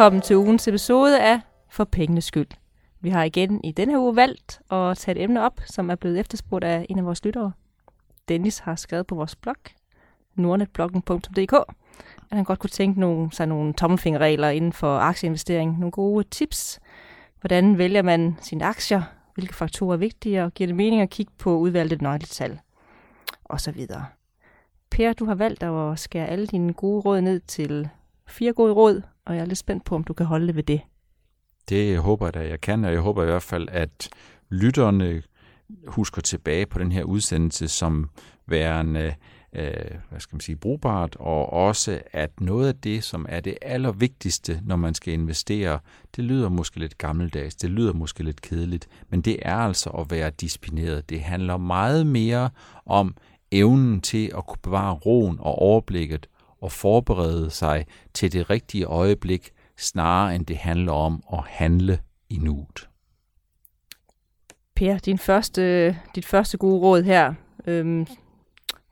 Velkommen til ugens episode af For pengenes skyld. Vi har igen i denne uge valgt at tage et emne op, som er blevet efterspurgt af en af vores lyttere. Dennis har skrevet på vores blog, nordnetbloggen.dk, at han godt kunne tænke nogle, sig nogle tommelfingerregler inden for aktieinvestering. Nogle gode tips. Hvordan vælger man sine aktier? Hvilke faktorer er vigtige? Og giver det mening at kigge på udvalgte nøgletal? Og så videre. Per, du har valgt at skære alle dine gode råd ned til fire gode råd, og jeg er lidt spændt på, om du kan holde det ved det. Det håber jeg da, jeg kan, og jeg håber i hvert fald, at lytterne husker tilbage på den her udsendelse som værende øh, hvad skal man sige, brugbart, og også at noget af det, som er det allervigtigste, når man skal investere, det lyder måske lidt gammeldags, det lyder måske lidt kedeligt, men det er altså at være disciplineret. Det handler meget mere om evnen til at kunne bevare roen og overblikket og forberede sig til det rigtige øjeblik, snarere end det handler om at handle i nuet. Per, din første, dit første gode råd her, øhm,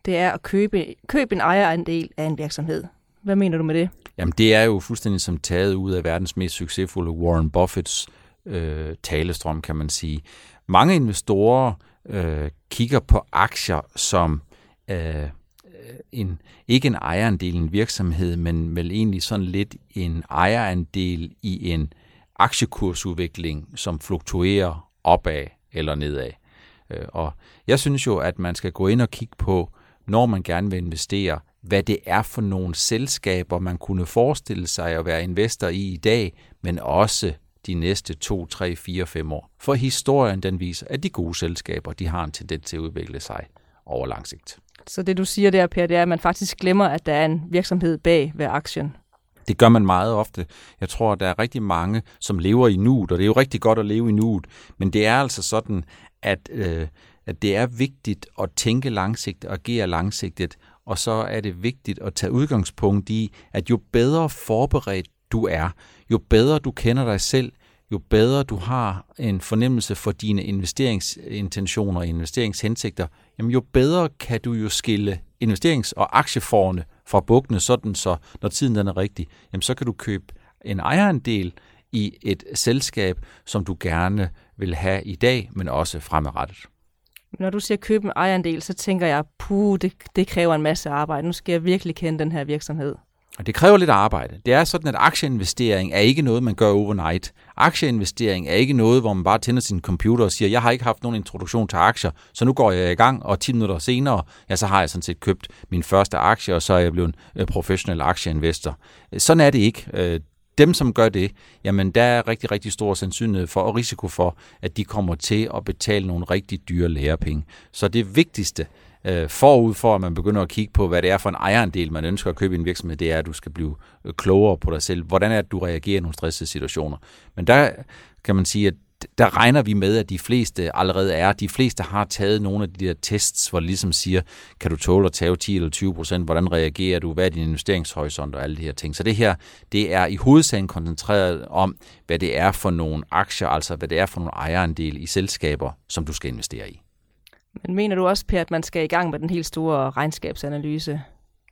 det er at købe, købe en ejerandel af en virksomhed. Hvad mener du med det? Jamen det er jo fuldstændig som taget ud af verdens mest succesfulde Warren Buffetts øh, talestrøm, kan man sige. Mange investorer øh, kigger på aktier som øh, en, ikke en ejerandel i en virksomhed, men vel egentlig sådan lidt en ejerandel i en aktiekursudvikling, som fluktuerer opad eller nedad. Øh, og jeg synes jo, at man skal gå ind og kigge på, når man gerne vil investere, hvad det er for nogle selskaber, man kunne forestille sig at være investor i i dag, men også de næste 2, 3, 4, 5 år. For historien den viser, at de gode selskaber de har en tendens til at udvikle sig over lang sigt. Så det du siger der, Per, det er, at man faktisk glemmer, at der er en virksomhed bag ved aktien. Det gør man meget ofte. Jeg tror, at der er rigtig mange, som lever i nuet, og det er jo rigtig godt at leve i nuet, men det er altså sådan, at, øh, at det er vigtigt at tænke langsigtet og agere langsigtet, og så er det vigtigt at tage udgangspunkt i, at jo bedre forberedt du er, jo bedre du kender dig selv, jo bedre du har en fornemmelse for dine investeringsintentioner og investeringshensigter, jamen jo bedre kan du jo skille investerings- og aktieforerne fra bukkene, sådan så når tiden den er rigtig, jamen så kan du købe en ejerandel i et selskab, som du gerne vil have i dag, men også fremadrettet. Når du siger købe en ejerandel, så tænker jeg, puh, det, det kræver en masse arbejde. Nu skal jeg virkelig kende den her virksomhed. Og det kræver lidt arbejde. Det er sådan, at aktieinvestering er ikke noget, man gør overnight. Aktieinvestering er ikke noget, hvor man bare tænder sin computer og siger, jeg har ikke haft nogen introduktion til aktier, så nu går jeg i gang, og 10 minutter senere, ja, så har jeg sådan set købt min første aktie, og så er jeg blevet en professionel aktieinvestor. Øh, sådan er det ikke. Øh, dem, som gør det, jamen der er rigtig, rigtig stor sandsynlighed for og risiko for, at de kommer til at betale nogle rigtig dyre lærepenge. Så det vigtigste, øh, forud for, at man begynder at kigge på, hvad det er for en ejerandel, man ønsker at købe i en virksomhed, det er, at du skal blive øh, klogere på dig selv. Hvordan er det, du reagerer i nogle stressede situationer? Men der kan man sige, at der regner vi med, at de fleste allerede er. De fleste har taget nogle af de der tests, hvor det ligesom siger, kan du tåle at tage 10 eller 20 procent? Hvordan reagerer du? Hvad er din investeringshorisont og alle de her ting? Så det her, det er i hovedsagen koncentreret om, hvad det er for nogle aktier, altså hvad det er for nogle ejerandel i selskaber, som du skal investere i. Men mener du også, Per, at man skal i gang med den helt store regnskabsanalyse?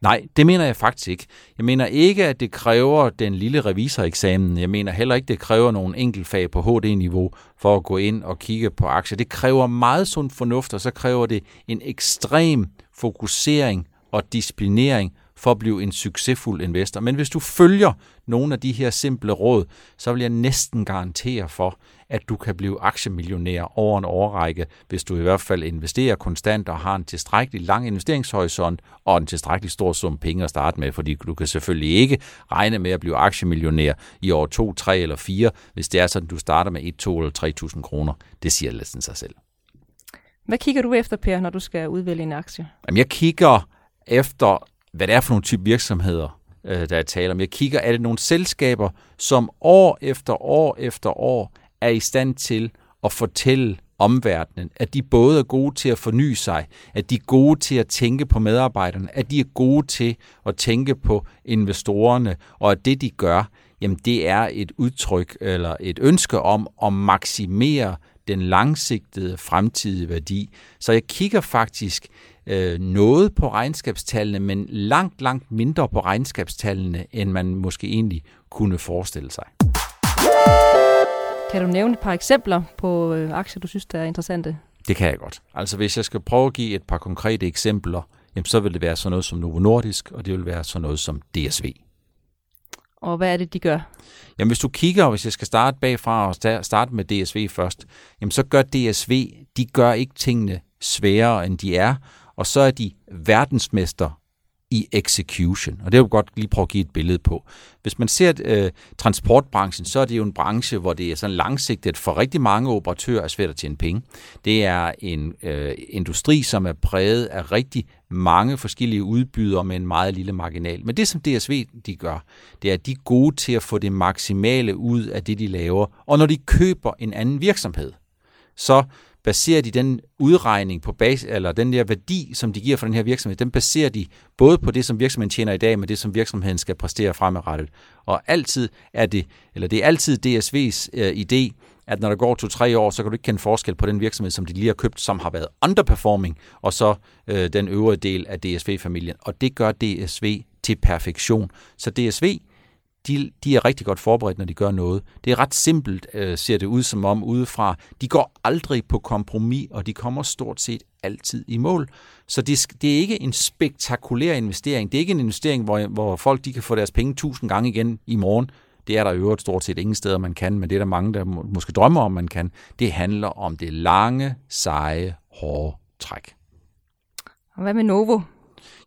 Nej, det mener jeg faktisk ikke. Jeg mener ikke, at det kræver den lille revisoreksamen. Jeg mener heller ikke, det kræver nogle enkeltfag på HD-niveau for at gå ind og kigge på aktier. Det kræver meget sund fornuft, og så kræver det en ekstrem fokusering og disciplinering for at blive en succesfuld investor. Men hvis du følger nogle af de her simple råd, så vil jeg næsten garantere for, at du kan blive aktiemillionær over en årrække, hvis du i hvert fald investerer konstant og har en tilstrækkelig lang investeringshorisont og en tilstrækkelig stor sum penge at starte med, fordi du kan selvfølgelig ikke regne med at blive aktiemillionær i år 2, 3 eller 4, hvis det er sådan, du starter med 1, 2 eller 3.000 kroner. Det siger lidt sig selv. Hvad kigger du efter, Per, når du skal udvælge en aktie? Jamen, jeg kigger efter, hvad det er for nogle type virksomheder, øh, der er tale om. Jeg kigger, er det nogle selskaber, som år efter år efter år er i stand til at fortælle omverdenen, at de både er gode til at forny sig, at de er gode til at tænke på medarbejderne, at de er gode til at tænke på investorerne, og at det de gør, jamen det er et udtryk eller et ønske om at maksimere den langsigtede fremtidige værdi. Så jeg kigger faktisk øh, noget på regnskabstallene, men langt, langt mindre på regnskabstallene, end man måske egentlig kunne forestille sig. Kan du nævne et par eksempler på øh, aktier, du synes, der er interessante? Det kan jeg godt. Altså hvis jeg skal prøve at give et par konkrete eksempler, jamen, så vil det være sådan noget som Novo Nordisk, og det vil være sådan noget som DSV. Og hvad er det, de gør? Jamen hvis du kigger, hvis jeg skal starte bagfra og starte med DSV først, jamen så gør DSV, de gør ikke tingene sværere, end de er, og så er de verdensmester i execution. Og det vil jeg godt lige prøve at give et billede på. Hvis man ser øh, transportbranchen, så er det jo en branche, hvor det er sådan langsigtet for rigtig mange operatører er svært at tjene penge. Det er en øh, industri, som er præget af rigtig mange forskellige udbydere med en meget lille marginal. Men det, som DSV de gør, det er, at de er gode til at få det maksimale ud af det, de laver. Og når de køber en anden virksomhed, så baserer de den udregning på base, eller den der værdi, som de giver for den her virksomhed, den baserer de både på det, som virksomheden tjener i dag, men det, som virksomheden skal præstere fremadrettet. Og altid er det, eller det er altid DSV's øh, idé, at når der går to-tre år, så kan du ikke kende forskel på den virksomhed, som de lige har købt, som har været underperforming, og så øh, den øvrige del af DSV-familien. Og det gør DSV til perfektion. Så DSV de, de er rigtig godt forberedt, når de gør noget. Det er ret simpelt, øh, ser det ud som om udefra. De går aldrig på kompromis, og de kommer stort set altid i mål. Så det, det er ikke en spektakulær investering. Det er ikke en investering, hvor, hvor folk de kan få deres penge tusind gange igen i morgen. Det er der i øvrigt stort set ingen steder, man kan, men det er der mange, der måske drømmer om, man kan. Det handler om det lange, seje, hårde træk. Og hvad med Novo?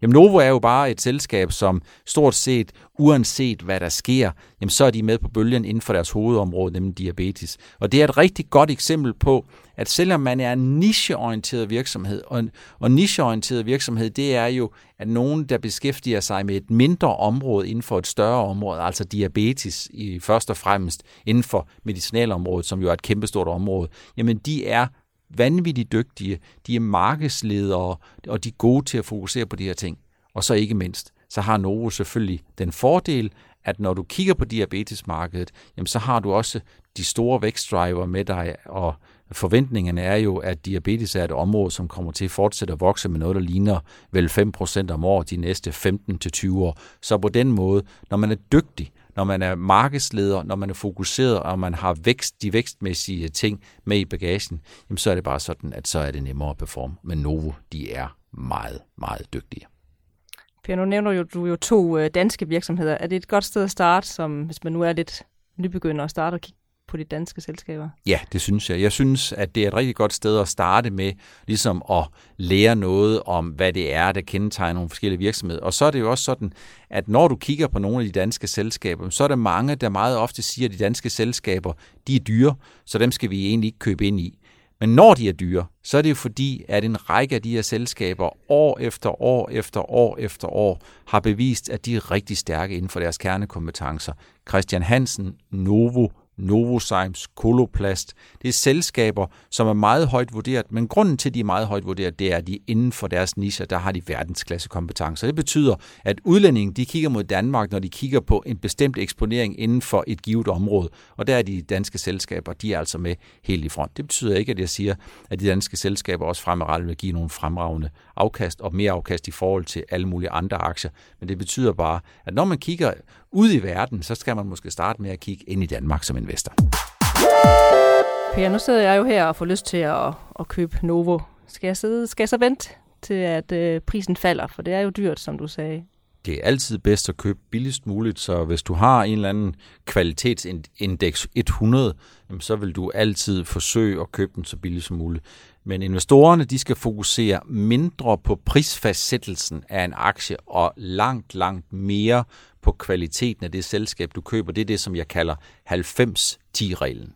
Jamen Novo er jo bare et selskab, som stort set, uanset hvad der sker, jamen så er de med på bølgen inden for deres hovedområde, nemlig diabetes. Og det er et rigtig godt eksempel på, at selvom man er en nicheorienteret virksomhed, og, og nicheorienteret virksomhed, det er jo, at nogen, der beskæftiger sig med et mindre område inden for et større område, altså diabetes i først og fremmest inden for medicinalområdet, som jo er et kæmpestort område, jamen de er vanvittigt dygtige, de er markedsledere, og de er gode til at fokusere på de her ting. Og så ikke mindst, så har Novo selvfølgelig den fordel, at når du kigger på diabetesmarkedet, jamen så har du også de store vækstdriver med dig, og forventningerne er jo, at diabetes er et område, som kommer til at fortsætte at vokse med noget, der ligner vel 5% om året de næste 15-20 år. Så på den måde, når man er dygtig, når man er markedsleder, når man er fokuseret, og man har vækst, de vækstmæssige ting med i bagagen, jamen så er det bare sådan, at så er det nemmere at performe. Men Novo, de er meget, meget dygtige. Per, nu nævner jo, du jo to øh, danske virksomheder. Er det et godt sted at starte, som hvis man nu er lidt nybegynder at starte og kigge på de danske selskaber? Ja, det synes jeg. Jeg synes, at det er et rigtig godt sted at starte med, ligesom at lære noget om, hvad det er, der kendetegner nogle forskellige virksomheder. Og så er det jo også sådan, at når du kigger på nogle af de danske selskaber, så er der mange, der meget ofte siger, at de danske selskaber, de er dyre, så dem skal vi egentlig ikke købe ind i. Men når de er dyre, så er det jo fordi, at en række af de her selskaber år efter år efter år efter år har bevist, at de er rigtig stærke inden for deres kernekompetencer. Christian Hansen, Novo, Novozymes, Koloplast. Det er selskaber, som er meget højt vurderet, men grunden til, at de er meget højt vurderet, det er, at de inden for deres niche, der har de verdensklasse kompetencer. Det betyder, at udlændingen de kigger mod Danmark, når de kigger på en bestemt eksponering inden for et givet område. Og der er de danske selskaber, de er altså med helt i front. Det betyder ikke, at jeg siger, at de danske selskaber også fremadrettet vil give nogle fremragende afkast og mere afkast i forhold til alle mulige andre aktier. Men det betyder bare, at når man kigger ud i verden, så skal man måske starte med at kigge ind i Danmark som investor. Per, nu sidder jeg jo her og får lyst til at, at købe Novo. Skal jeg, sidde, skal jeg så vente til, at øh, prisen falder? For det er jo dyrt, som du sagde. Det er altid bedst at købe billigst muligt, så hvis du har en eller anden kvalitetsindeks 100, så vil du altid forsøge at købe den så billigt som muligt. Men investorerne de skal fokusere mindre på prisfastsættelsen af en aktie og langt, langt mere på kvaliteten af det selskab, du køber. Det er det, som jeg kalder 90-10-reglen.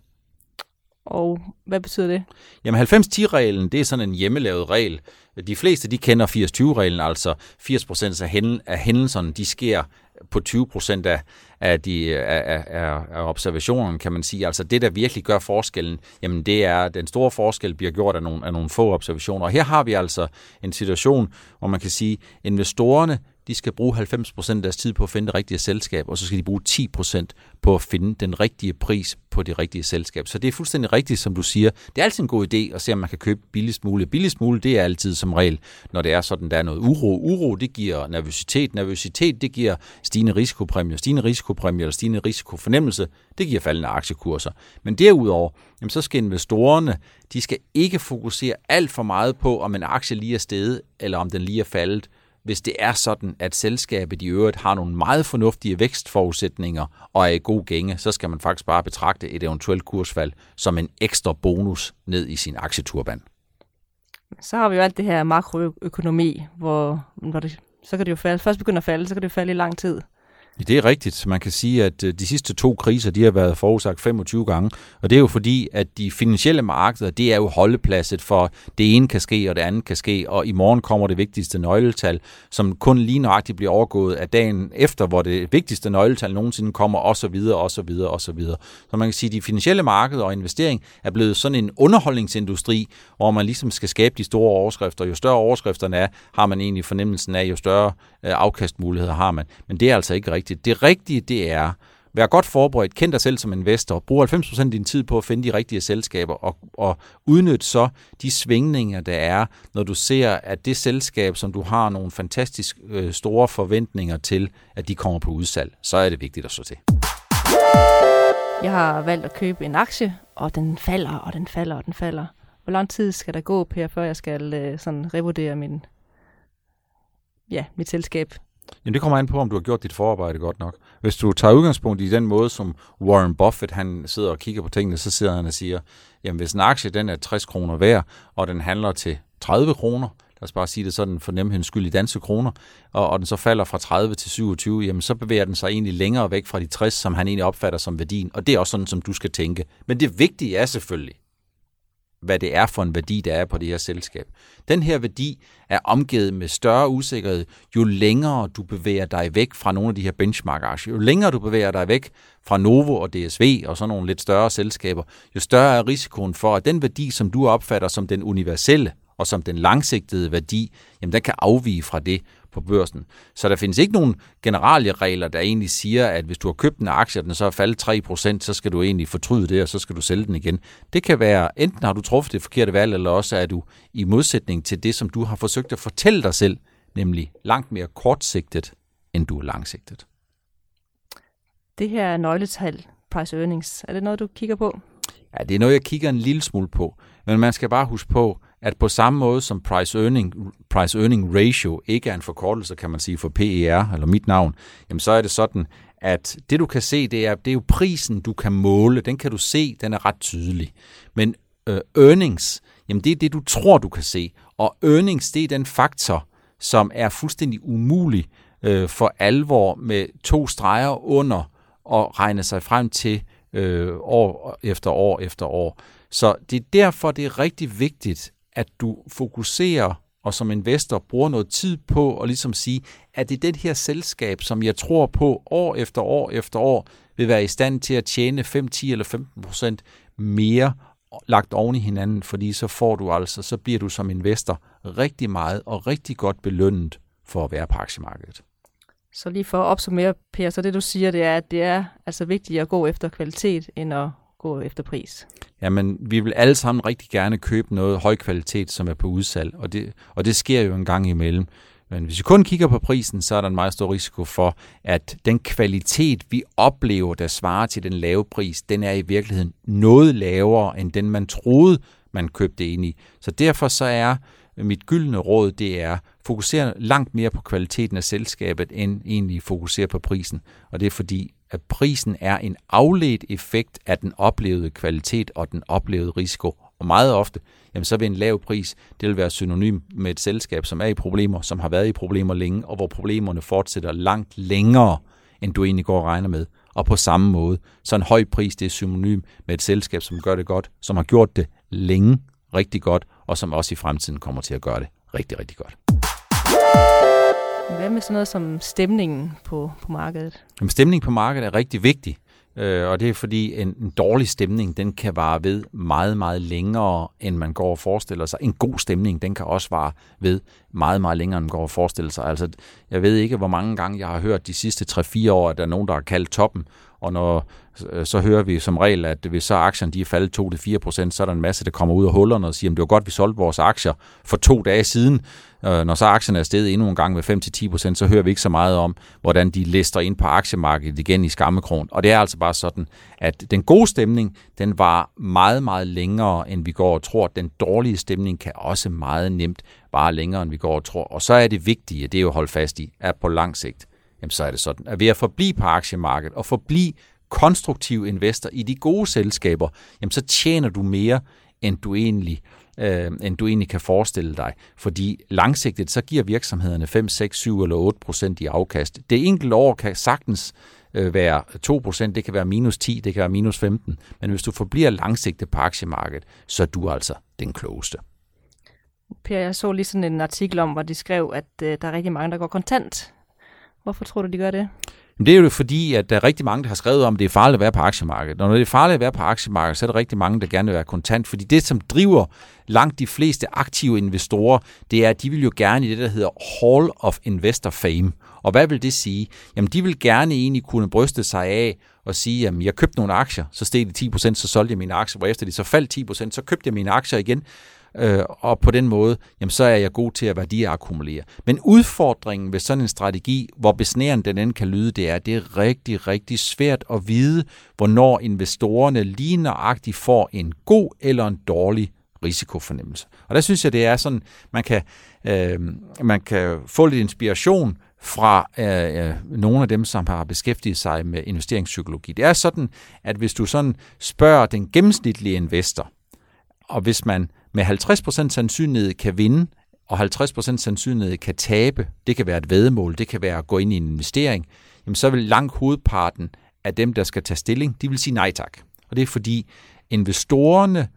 Og hvad betyder det? Jamen 90-10-reglen, det er sådan en hjemmelavet regel. De fleste, de kender 80-20-reglen, altså 80% af hændelserne, de sker på 20% af, af, de, af, af, af observationerne, kan man sige. Altså det, der virkelig gør forskellen, jamen det er, den store forskel bliver gjort af nogle, af nogle få observationer. Og her har vi altså en situation, hvor man kan sige, investorerne, de skal bruge 90% af deres tid på at finde det rigtige selskab, og så skal de bruge 10% på at finde den rigtige pris på det rigtige selskab. Så det er fuldstændig rigtigt, som du siger. Det er altid en god idé at se, om man kan købe billigst muligt. Billigst muligt, det er altid som regel, når det er sådan, der er noget uro. Uro, det giver nervøsitet. Nervøsitet, det giver stigende risikopræmie. Stigende risikopræmie eller stigende risikofornemmelse, det giver faldende aktiekurser. Men derudover, jamen, så skal investorerne, de skal ikke fokusere alt for meget på, om en aktie lige er steget, eller om den lige er faldet hvis det er sådan, at selskabet i øvrigt har nogle meget fornuftige vækstforudsætninger og er i god gænge, så skal man faktisk bare betragte et eventuelt kursfald som en ekstra bonus ned i sin aktieturban. Så har vi jo alt det her makroøkonomi, hvor, hvor det, så kan det jo falde. Først begynder at falde, så kan det jo falde i lang tid. Det er rigtigt. Man kan sige, at øh, de sidste to kriser, de har været forudsagt 25 gange, og det er jo fordi, at de finansielle markeder, det er jo holdepladset for, det ene kan ske, og det andet kan ske, og i morgen kommer det vigtigste nøgletal, som kun lige nøjagtigt bliver overgået af dagen efter, hvor det vigtigste nøgletal nogensinde kommer, og så videre, og så videre, og så videre. Så man kan sige, at de finansielle markeder og investering er blevet sådan en underholdningsindustri, hvor man ligesom skal skabe de store overskrifter. Jo større overskrifterne er, har man egentlig fornemmelsen af, jo større øh, afkastmuligheder har man. Men det er altså ikke rigtigt rigtigt. Det rigtige, det er, vær godt forberedt, kend dig selv som investor, brug 90% af din tid på at finde de rigtige selskaber, og, og udnyt så de svingninger, der er, når du ser, at det selskab, som du har nogle fantastisk øh, store forventninger til, at de kommer på udsalg, så er det vigtigt at så til. Jeg har valgt at købe en aktie, og den falder, og den falder, og den falder. Hvor lang tid skal der gå, Per, før jeg skal øh, sådan revurdere min, ja, mit selskab? Jamen det kommer an på, om du har gjort dit forarbejde godt nok. Hvis du tager udgangspunkt i den måde, som Warren Buffett han sidder og kigger på tingene, så sidder han og siger, jamen hvis en aktie den er 60 kroner værd, og den handler til 30 kroner, lad os bare sige det sådan for nemhedens skyld i danske kroner, og, og den så falder fra 30 til 27, jamen så bevæger den sig egentlig længere væk fra de 60, som han egentlig opfatter som værdien, og det er også sådan, som du skal tænke. Men det vigtige er selvfølgelig, hvad det er for en værdi, der er på det her selskab. Den her værdi er omgivet med større usikkerhed, jo længere du bevæger dig væk fra nogle af de her benchmark-aktier. Jo længere du bevæger dig væk fra Novo og DSV og sådan nogle lidt større selskaber, jo større er risikoen for, at den værdi, som du opfatter som den universelle og som den langsigtede værdi, jamen den kan afvige fra det, på børsen. Så der findes ikke nogen generelle regler, der egentlig siger, at hvis du har købt en aktie, og den så er faldet 3%, så skal du egentlig fortryde det, og så skal du sælge den igen. Det kan være, enten har du truffet det forkerte valg, eller også er du i modsætning til det, som du har forsøgt at fortælle dig selv, nemlig langt mere kortsigtet, end du er langsigtet. Det her nøgletal, price earnings, er det noget, du kigger på? Ja, det er noget, jeg kigger en lille smule på. Men man skal bare huske på, at på samme måde som price earning, price earning ratio ikke er en forkortelse, kan man sige, for PER, eller mit navn, jamen så er det sådan, at det du kan se, det er, det er jo prisen, du kan måle. Den kan du se, den er ret tydelig. Men øh, earnings, jamen det er det, du tror, du kan se. Og earnings, det er den faktor, som er fuldstændig umulig øh, for alvor med to streger under og regne sig frem til øh, år efter år efter år. Så det er derfor, det er rigtig vigtigt, at du fokuserer og som investor bruger noget tid på at ligesom sige, at det er det her selskab, som jeg tror på år efter år efter år, vil være i stand til at tjene 5, 10 eller 15 procent mere lagt oven i hinanden, fordi så får du altså, så bliver du som investor rigtig meget og rigtig godt belønnet for at være på aktiemarkedet. Så lige for at opsummere, Per, så det du siger, det er, at det er altså vigtigt at gå efter kvalitet, end at gå efter pris. Jamen, vi vil alle sammen rigtig gerne købe noget høj kvalitet, som er på udsalg, og det, og det sker jo en gang imellem. Men hvis vi kun kigger på prisen, så er der en meget stor risiko for, at den kvalitet, vi oplever, der svarer til den lave pris, den er i virkeligheden noget lavere, end den man troede, man købte ind i. Så derfor så er mit gyldne råd, det er, fokusere langt mere på kvaliteten af selskabet, end egentlig fokusere på prisen. Og det er fordi, at prisen er en afledt effekt af den oplevede kvalitet og den oplevede risiko. Og meget ofte, jamen så vil en lav pris, det vil være synonym med et selskab, som er i problemer, som har været i problemer længe, og hvor problemerne fortsætter langt længere, end du egentlig går og regner med. Og på samme måde, så en høj pris, det er synonym med et selskab, som gør det godt, som har gjort det længe rigtig godt, og som også i fremtiden kommer til at gøre det rigtig, rigtig godt. Hvad med sådan noget som stemningen på, på markedet? Jamen, stemningen på markedet er rigtig vigtig. Øh, og det er fordi en, en dårlig stemning, den kan vare ved meget, meget længere, end man går og forestiller sig. En god stemning, den kan også vare ved meget, meget længere, end man går og forestiller sig. Altså, jeg ved ikke, hvor mange gange jeg har hørt de sidste 3-4 år, at der er nogen, der har kaldt toppen, og når øh, så hører vi som regel, at hvis så aktierne de er faldet 2-4%, så er der en masse, der kommer ud af hullerne og siger, at det var godt, vi solgte vores aktier for to dage siden. Øh, når så aktierne er steget endnu en gang med 5-10%, så hører vi ikke så meget om, hvordan de lister ind på aktiemarkedet igen i skammekron. Og det er altså bare sådan, at den gode stemning, den var meget, meget længere, end vi går og tror. Den dårlige stemning kan også meget nemt bare længere, end vi går og tror. Og så er det vigtige, det er jo at holde fast i, at på lang sigt, jamen så er det sådan, at ved at forblive på aktiemarkedet og forblive konstruktiv investor i de gode selskaber, jamen så tjener du mere, end du egentlig øh, end du egentlig kan forestille dig. Fordi langsigtet, så giver virksomhederne 5, 6, 7 eller 8 procent i afkast. Det enkelte år kan sagtens øh, være 2 procent, det kan være minus 10, det kan være minus 15. Men hvis du forbliver langsigtet på aktiemarkedet, så er du altså den klogeste. Per, jeg så lige sådan en artikel om, hvor de skrev, at øh, der er rigtig mange, der går kontant. Hvorfor tror du, de gør det? Jamen, det er jo fordi, at der er rigtig mange, der har skrevet om, at det er farligt at være på aktiemarkedet. Og når det er farligt at være på aktiemarkedet, så er der rigtig mange, der gerne vil være kontant. Fordi det, som driver langt de fleste aktive investorer, det er, at de vil jo gerne i det, der hedder Hall of Investor Fame. Og hvad vil det sige? Jamen, de vil gerne egentlig kunne bryste sig af og sige, jamen, jeg købte nogle aktier, så steg de 10%, så solgte jeg mine aktier, hvor efter de så faldt 10%, så købte jeg mine aktier igen, øh, og på den måde, jamen, så er jeg god til at værdiakkumulere. Men udfordringen ved sådan en strategi, hvor besnærende den end kan lyde, det er, at det er rigtig, rigtig svært at vide, hvornår investorerne lige nøjagtigt får en god eller en dårlig risikofornemmelse. Og der synes jeg, det er sådan, man kan, øh, man kan få lidt inspiration fra øh, øh, nogle af dem, som har beskæftiget sig med investeringspsykologi. Det er sådan, at hvis du sådan spørger den gennemsnitlige investor, og hvis man med 50% sandsynlighed kan vinde, og 50% sandsynlighed kan tabe, det kan være et vedmål, det kan være at gå ind i en investering, jamen så vil langt hovedparten af dem, der skal tage stilling, de vil sige nej tak. Og det er fordi investorerne,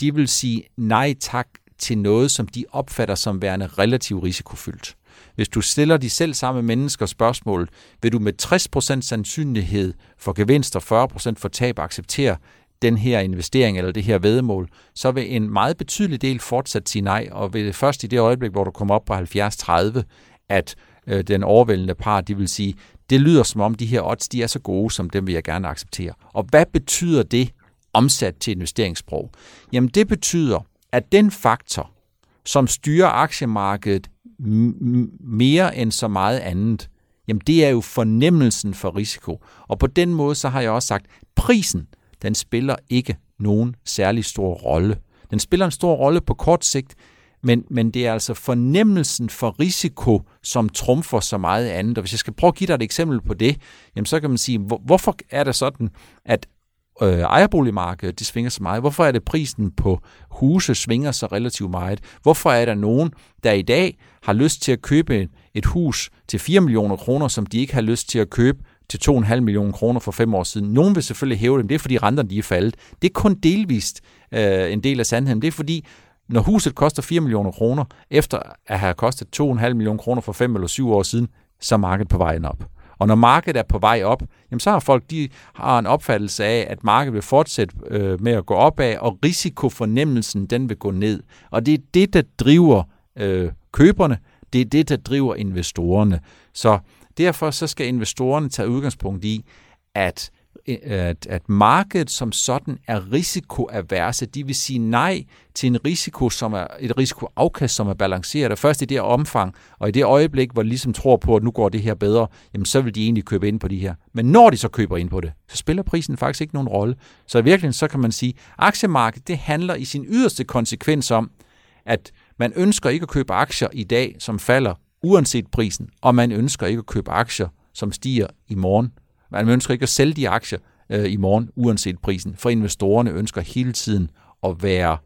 de vil sige nej tak til noget, som de opfatter som værende relativt risikofyldt. Hvis du stiller de selv samme mennesker spørgsmål, vil du med 60% sandsynlighed for gevinst og 40% for tab acceptere den her investering eller det her vedemål, så vil en meget betydelig del fortsat sige nej, og vil først i det øjeblik, hvor du kommer op på 70-30, at øh, den overvældende par, de vil sige, det lyder som om de her odds, de er så gode, som dem vil jeg gerne acceptere. Og hvad betyder det omsat til investeringssprog? Jamen det betyder, at den faktor, som styrer aktiemarkedet mere end så meget andet, jamen det er jo fornemmelsen for risiko. Og på den måde, så har jeg også sagt, prisen, den spiller ikke nogen særlig stor rolle. Den spiller en stor rolle på kort sigt, men, men det er altså fornemmelsen for risiko, som trumfer så meget andet. Og hvis jeg skal prøve at give dig et eksempel på det, jamen så kan man sige, hvor, hvorfor er det sådan, at øh, ejerboligmarkedet det svinger så meget? Hvorfor er det prisen på huse svinger så relativt meget? Hvorfor er der nogen, der i dag har lyst til at købe et hus til 4 millioner kroner, som de ikke har lyst til at købe til 2,5 millioner kroner for fem år siden. Nogen vil selvfølgelig hæve dem, det er fordi renterne de er faldet. Det er kun delvist øh, en del af sandheden. Det er fordi, når huset koster 4 millioner kroner, efter at have kostet 2,5 millioner kroner for 5 eller 7 år siden, så er markedet på vejen op. Og når markedet er på vej op, jamen så har folk de har en opfattelse af, at markedet vil fortsætte øh, med at gå opad, og risikofornemmelsen den vil gå ned. Og det er det, der driver øh, køberne, det er det, der driver investorerne. Så Derfor så skal investorerne tage udgangspunkt i, at at, at markedet som sådan er risikoaverse. De vil sige nej til en risiko, som er et risikoafkast, som er balanceret. Og først i det omfang, og i det øjeblik, hvor de ligesom tror på, at nu går det her bedre, jamen så vil de egentlig købe ind på de her. Men når de så køber ind på det, så spiller prisen faktisk ikke nogen rolle. Så i virkeligheden så kan man sige, at aktiemarkedet det handler i sin yderste konsekvens om, at man ønsker ikke at købe aktier i dag, som falder uanset prisen, og man ønsker ikke at købe aktier, som stiger i morgen. Man ønsker ikke at sælge de aktier øh, i morgen, uanset prisen, for investorerne ønsker hele tiden at være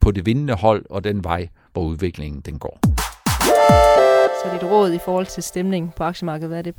på det vindende hold og den vej, hvor udviklingen den går. Så dit råd i forhold til stemning på aktiemarkedet, hvad er det?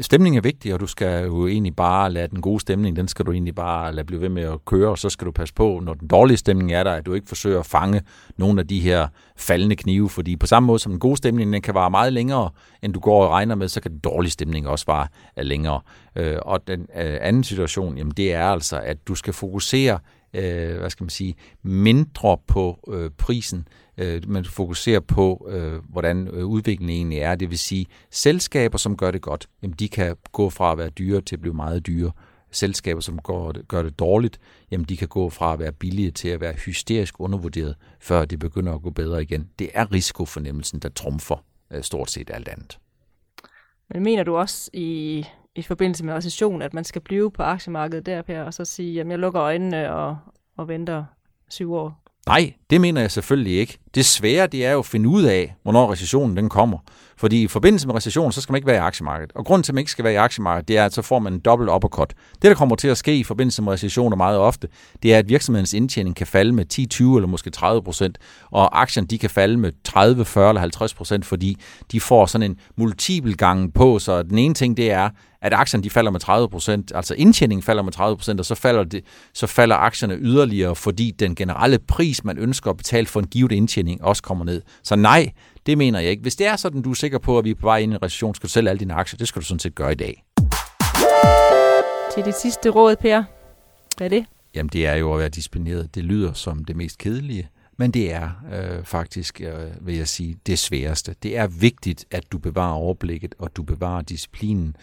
Stemning er vigtig, og du skal jo egentlig bare lade den gode stemning, den skal du egentlig bare lade blive ved med at køre, og så skal du passe på, når den dårlige stemning er der, at du ikke forsøger at fange nogle af de her faldende knive, fordi på samme måde som den gode stemning, den kan vare meget længere, end du går og regner med, så kan den dårlige stemning også vare længere. Øh, og den øh, anden situation, jamen det er altså, at du skal fokusere øh, hvad skal man sige, mindre på øh, prisen, øh, men fokuserer på, øh, hvordan øh, udviklingen egentlig er. Det vil sige, selskaber, som gør det godt, jamen de kan gå fra at være dyre til at blive meget dyre. Selskaber, som gør det, gør det dårligt, jamen de kan gå fra at være billige til at være hysterisk undervurderet, før det begynder at gå bedre igen. Det er risikofornemmelsen, der trumfer øh, stort set alt andet. Men mener du også i i forbindelse med recession, at man skal blive på aktiemarkedet der, Per, og så sige, at jeg lukker øjnene og, og venter syv år? Nej, det mener jeg selvfølgelig ikke. Det svære, det er jo at finde ud af, hvornår recessionen den kommer. Fordi i forbindelse med recession, så skal man ikke være i aktiemarkedet. Og grunden til, at man ikke skal være i aktiemarkedet, det er, at så får man en dobbelt uppercut. Det, der kommer til at ske i forbindelse med recessioner meget ofte, det er, at virksomhedens indtjening kan falde med 10, 20 eller måske 30 procent, og aktierne de kan falde med 30, 40 eller 50 procent, fordi de får sådan en multiple gang på. Så den ene ting, det er, at aktierne de falder med 30 procent, altså indtjeningen falder med 30 procent, og så falder, det, så falder aktierne yderligere, fordi den generelle pris, man ønsker at betale for en givet indtjening, også kommer ned. Så nej, det mener jeg ikke. Hvis det er sådan, du er sikker på, at vi er på vej ind i en recession, skal du sælge alle dine aktier. Det skal du sådan set gøre i dag. Til det sidste råd, Per. Hvad er det? Jamen, det er jo at være disciplineret. Det lyder som det mest kedelige, men det er øh, faktisk, øh, vil jeg sige, det sværeste. Det er vigtigt, at du bevarer overblikket, og du bevarer disciplinen,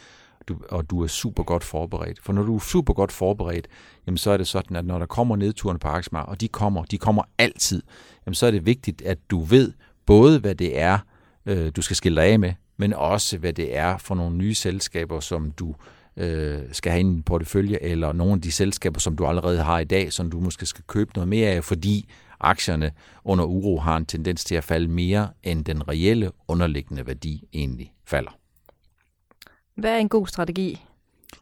du, og du er super godt forberedt. For når du er super godt forberedt, jamen så er det sådan, at når der kommer nedturene på aktiemarkedet, og de kommer, de kommer altid, jamen så er det vigtigt, at du ved både, hvad det er, øh, du skal skille dig af med, men også, hvad det er for nogle nye selskaber, som du øh, skal have i en portefølje, eller nogle af de selskaber, som du allerede har i dag, som du måske skal købe noget mere af, fordi aktierne under uro har en tendens til at falde mere, end den reelle underliggende værdi egentlig falder. Hvad er en god strategi?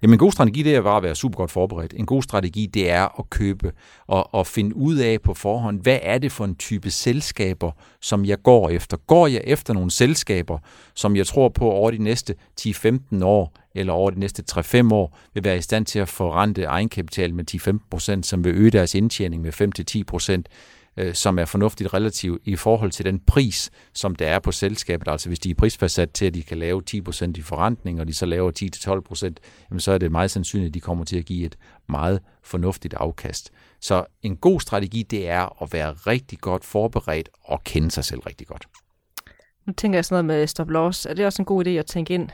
Jamen en god strategi, det er bare at være super godt forberedt. En god strategi, det er at købe og, og finde ud af på forhånd, hvad er det for en type selskaber, som jeg går efter. Går jeg efter nogle selskaber, som jeg tror på over de næste 10-15 år, eller over de næste 3-5 år, vil være i stand til at forrente egenkapital med 10-15%, som vil øge deres indtjening med 5-10%, øh, som er fornuftigt relativt i forhold til den pris, som der er på selskabet. Altså hvis de er prisfastsat til, at de kan lave 10% i forrentning, og de så laver 10-12%, jamen så er det meget sandsynligt, at de kommer til at give et meget fornuftigt afkast. Så en god strategi, det er at være rigtig godt forberedt og kende sig selv rigtig godt. Nu tænker jeg sådan noget med stop loss. Er det også en god idé at tænke ind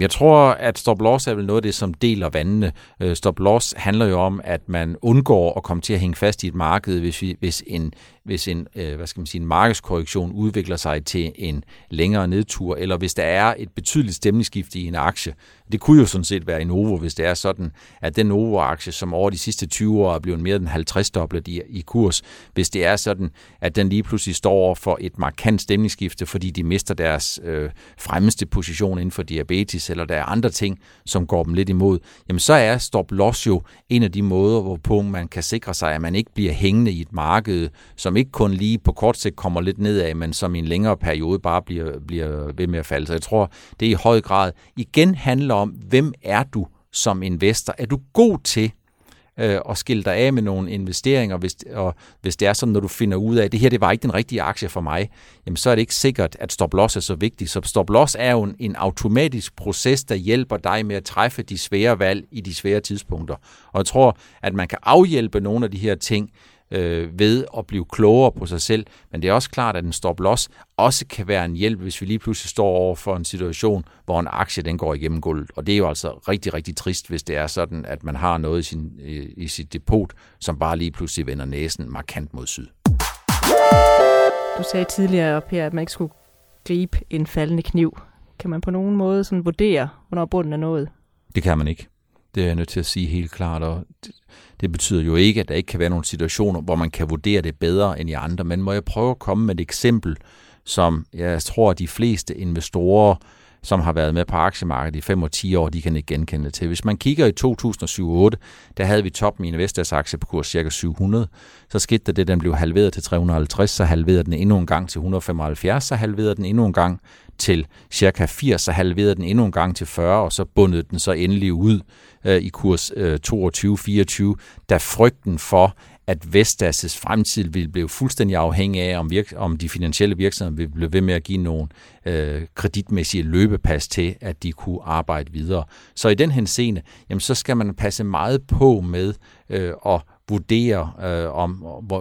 jeg tror, at stop loss er vel noget af det, som deler vandene. Øh, stop loss handler jo om, at man undgår at komme til at hænge fast i et marked, hvis, vi, hvis en hvis en, øh, hvad skal man sige, en markedskorrektion udvikler sig til en længere nedtur, eller hvis der er et betydeligt stemningsskifte i en aktie. Det kunne jo sådan set være i Novo, hvis det er sådan, at den Novo-aktie, som over de sidste 20 år er blevet mere end 50-doblet i, i kurs, hvis det er sådan, at den lige pludselig står over for et markant stemningsskifte, fordi de mister deres øh, fremmeste position inden for diabetes, eller der er andre ting, som går dem lidt imod, jamen så er stop loss jo en af de måder, hvorpå man kan sikre sig, at man ikke bliver hængende i et marked, som ikke kun lige på kort sigt kommer lidt nedad, men som i en længere periode bare bliver, bliver ved med at falde. Så jeg tror, det i høj grad igen handler om, hvem er du som investor? Er du god til øh, at skille dig af med nogle investeringer, hvis, og hvis det er sådan, når du finder ud af, at det her det var ikke den rigtige aktie for mig, jamen så er det ikke sikkert, at stop loss er så vigtigt. Så stop loss er jo en, en automatisk proces, der hjælper dig med at træffe de svære valg i de svære tidspunkter. Og jeg tror, at man kan afhjælpe nogle af de her ting øh, ved at blive klogere på sig selv. Men det er også klart, at en stop loss også kan være en hjælp, hvis vi lige pludselig står over for en situation, hvor en aktie den går igennem gulvet. Og det er jo altså rigtig, rigtig trist, hvis det er sådan, at man har noget i, sin, i, i sit depot, som bare lige pludselig vender næsen markant mod syd. Du sagde tidligere, Per, at man ikke skulle gribe en faldende kniv. Kan man på nogen måde sådan vurdere, hvornår bunden er nået? Det kan man ikke. Det er jeg nødt til at sige helt klart. Og det, det betyder jo ikke, at der ikke kan være nogle situationer, hvor man kan vurdere det bedre end i andre. Men må jeg prøve at komme med et eksempel, som jeg tror, at de fleste investorer, som har været med på aktiemarkedet i 5 og 10 år, de kan ikke genkende til. Hvis man kigger i 2007-2008, der havde vi toppen i Investas aktie på kurs cirka 700. Så skete der det, den blev halveret til 350, så halverede den endnu en gang til 175, så halverede den endnu en gang til cirka 80, så halverede den endnu en gang til 40, og så bundede den så endelig ud øh, i kurs øh, 22-24, da frygten for, at Vestas' fremtid ville blive fuldstændig afhængig af, om, virk- om de finansielle virksomheder ville blive ved med at give nogle øh, kreditmæssige løbepas til, at de kunne arbejde videre. Så i den henseende, jamen, så skal man passe meget på med øh, at vurdere, øh, om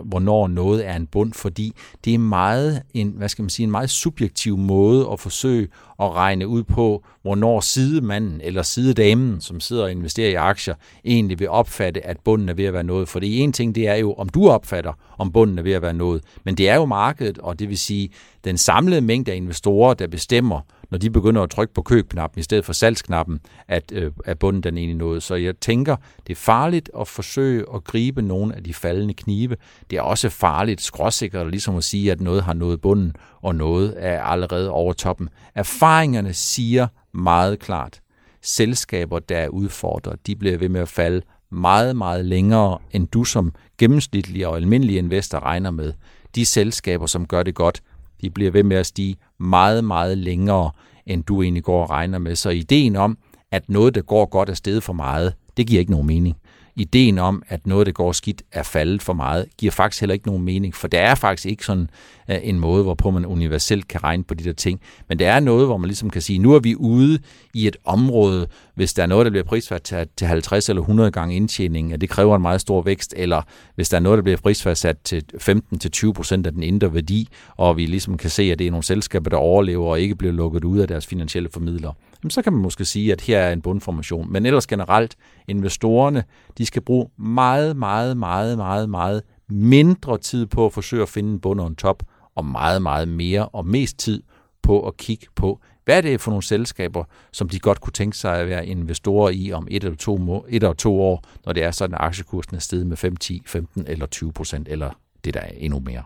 hvornår noget er en bund, fordi det er meget en, hvad skal man sige, en meget subjektiv måde at forsøge at regne ud på, hvornår sidemanden eller sidedamen, som sidder og investerer i aktier, egentlig vil opfatte, at bunden er ved at være noget. For det ene ting, det er jo, om du opfatter, om bunden er ved at være noget. Men det er jo markedet, og det vil sige, den samlede mængde af investorer, der bestemmer, når de begynder at trykke på købknappen i stedet for salgsknappen, at, øh, at bunden den egentlig nåede. Så jeg tænker, det er farligt at forsøge at gribe nogle af de faldende knive. Det er også farligt, skråsikkert, ligesom at sige, at noget har nået bunden, og noget er allerede over toppen. Erfaringerne siger meget klart, selskaber, der er udfordret, de bliver ved med at falde meget, meget længere, end du som gennemsnitlig og almindelig investor regner med. De selskaber, som gør det godt, de bliver ved med at stige meget, meget længere, end du egentlig går og regner med. Så ideen om, at noget, der går godt, er steget for meget, det giver ikke nogen mening ideen om, at noget, der går skidt, er faldet for meget, giver faktisk heller ikke nogen mening, for der er faktisk ikke sådan øh, en måde, hvorpå man universelt kan regne på de der ting. Men der er noget, hvor man ligesom kan sige, nu er vi ude i et område, hvis der er noget, der bliver prisfærdsat til 50 eller 100 gange indtjening, at det kræver en meget stor vækst, eller hvis der er noget, der bliver prisfærdsat til 15-20 procent af den indre værdi, og vi ligesom kan se, at det er nogle selskaber, der overlever og ikke bliver lukket ud af deres finansielle formidler jamen så kan man måske sige, at her er en bundformation. Men ellers generelt, investorerne, de skal bruge meget, meget, meget, meget, meget mindre tid på at forsøge at finde en bund og en top, og meget, meget mere og mest tid på at kigge på, hvad det er for nogle selskaber, som de godt kunne tænke sig at være investorer i om et eller to, et eller to år, når det er sådan, at aktiekursen er steget med 5, 10, 15 eller 20 procent, eller det der er endnu mere.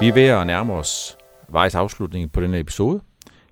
Vi er ved at nærme os vejs afslutning på denne episode.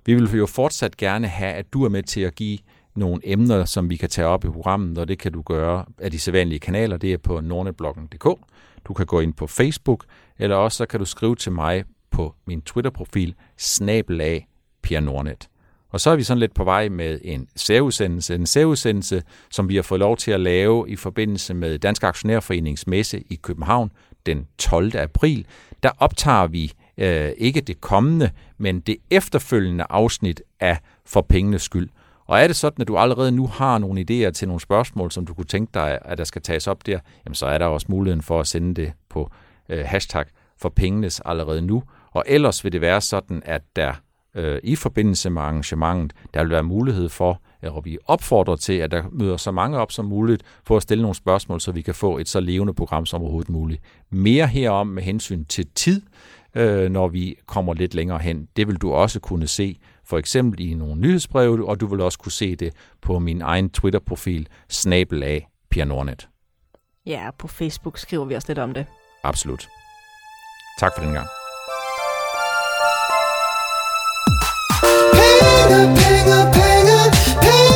Vi vil jo fortsat gerne have, at du er med til at give nogle emner, som vi kan tage op i programmet, og det kan du gøre af de sædvanlige kanaler. Det er på nordnetbloggen.dk. Du kan gå ind på Facebook, eller også så kan du skrive til mig på min Twitter-profil, snabelag Per Nordnet. Og så er vi sådan lidt på vej med en særudsendelse, en særudsendelse, som vi har fået lov til at lave i forbindelse med Dansk Aktionærforenings messe i København den 12. april. Der optager vi øh, ikke det kommende, men det efterfølgende afsnit af For pengenes skyld. Og er det sådan, at du allerede nu har nogle idéer til nogle spørgsmål, som du kunne tænke dig, at der skal tages op der, jamen så er der også muligheden for at sende det på øh, hashtag for pengenes allerede nu. Og ellers vil det være sådan, at der øh, i forbindelse med arrangementet, der vil være mulighed for, øh, og vi opfordrer til, at der møder så mange op som muligt for at stille nogle spørgsmål, så vi kan få et så levende program som overhovedet muligt. Mere herom med hensyn til tid, øh, når vi kommer lidt længere hen. Det vil du også kunne se for eksempel i nogle nyhedsbreve, og du vil også kunne se det på min egen Twitter-profil, snabel af Pia Nordnet. Ja, på Facebook skriver vi også lidt om det. Absolut. Tak for den gang. Penge, penge, penge.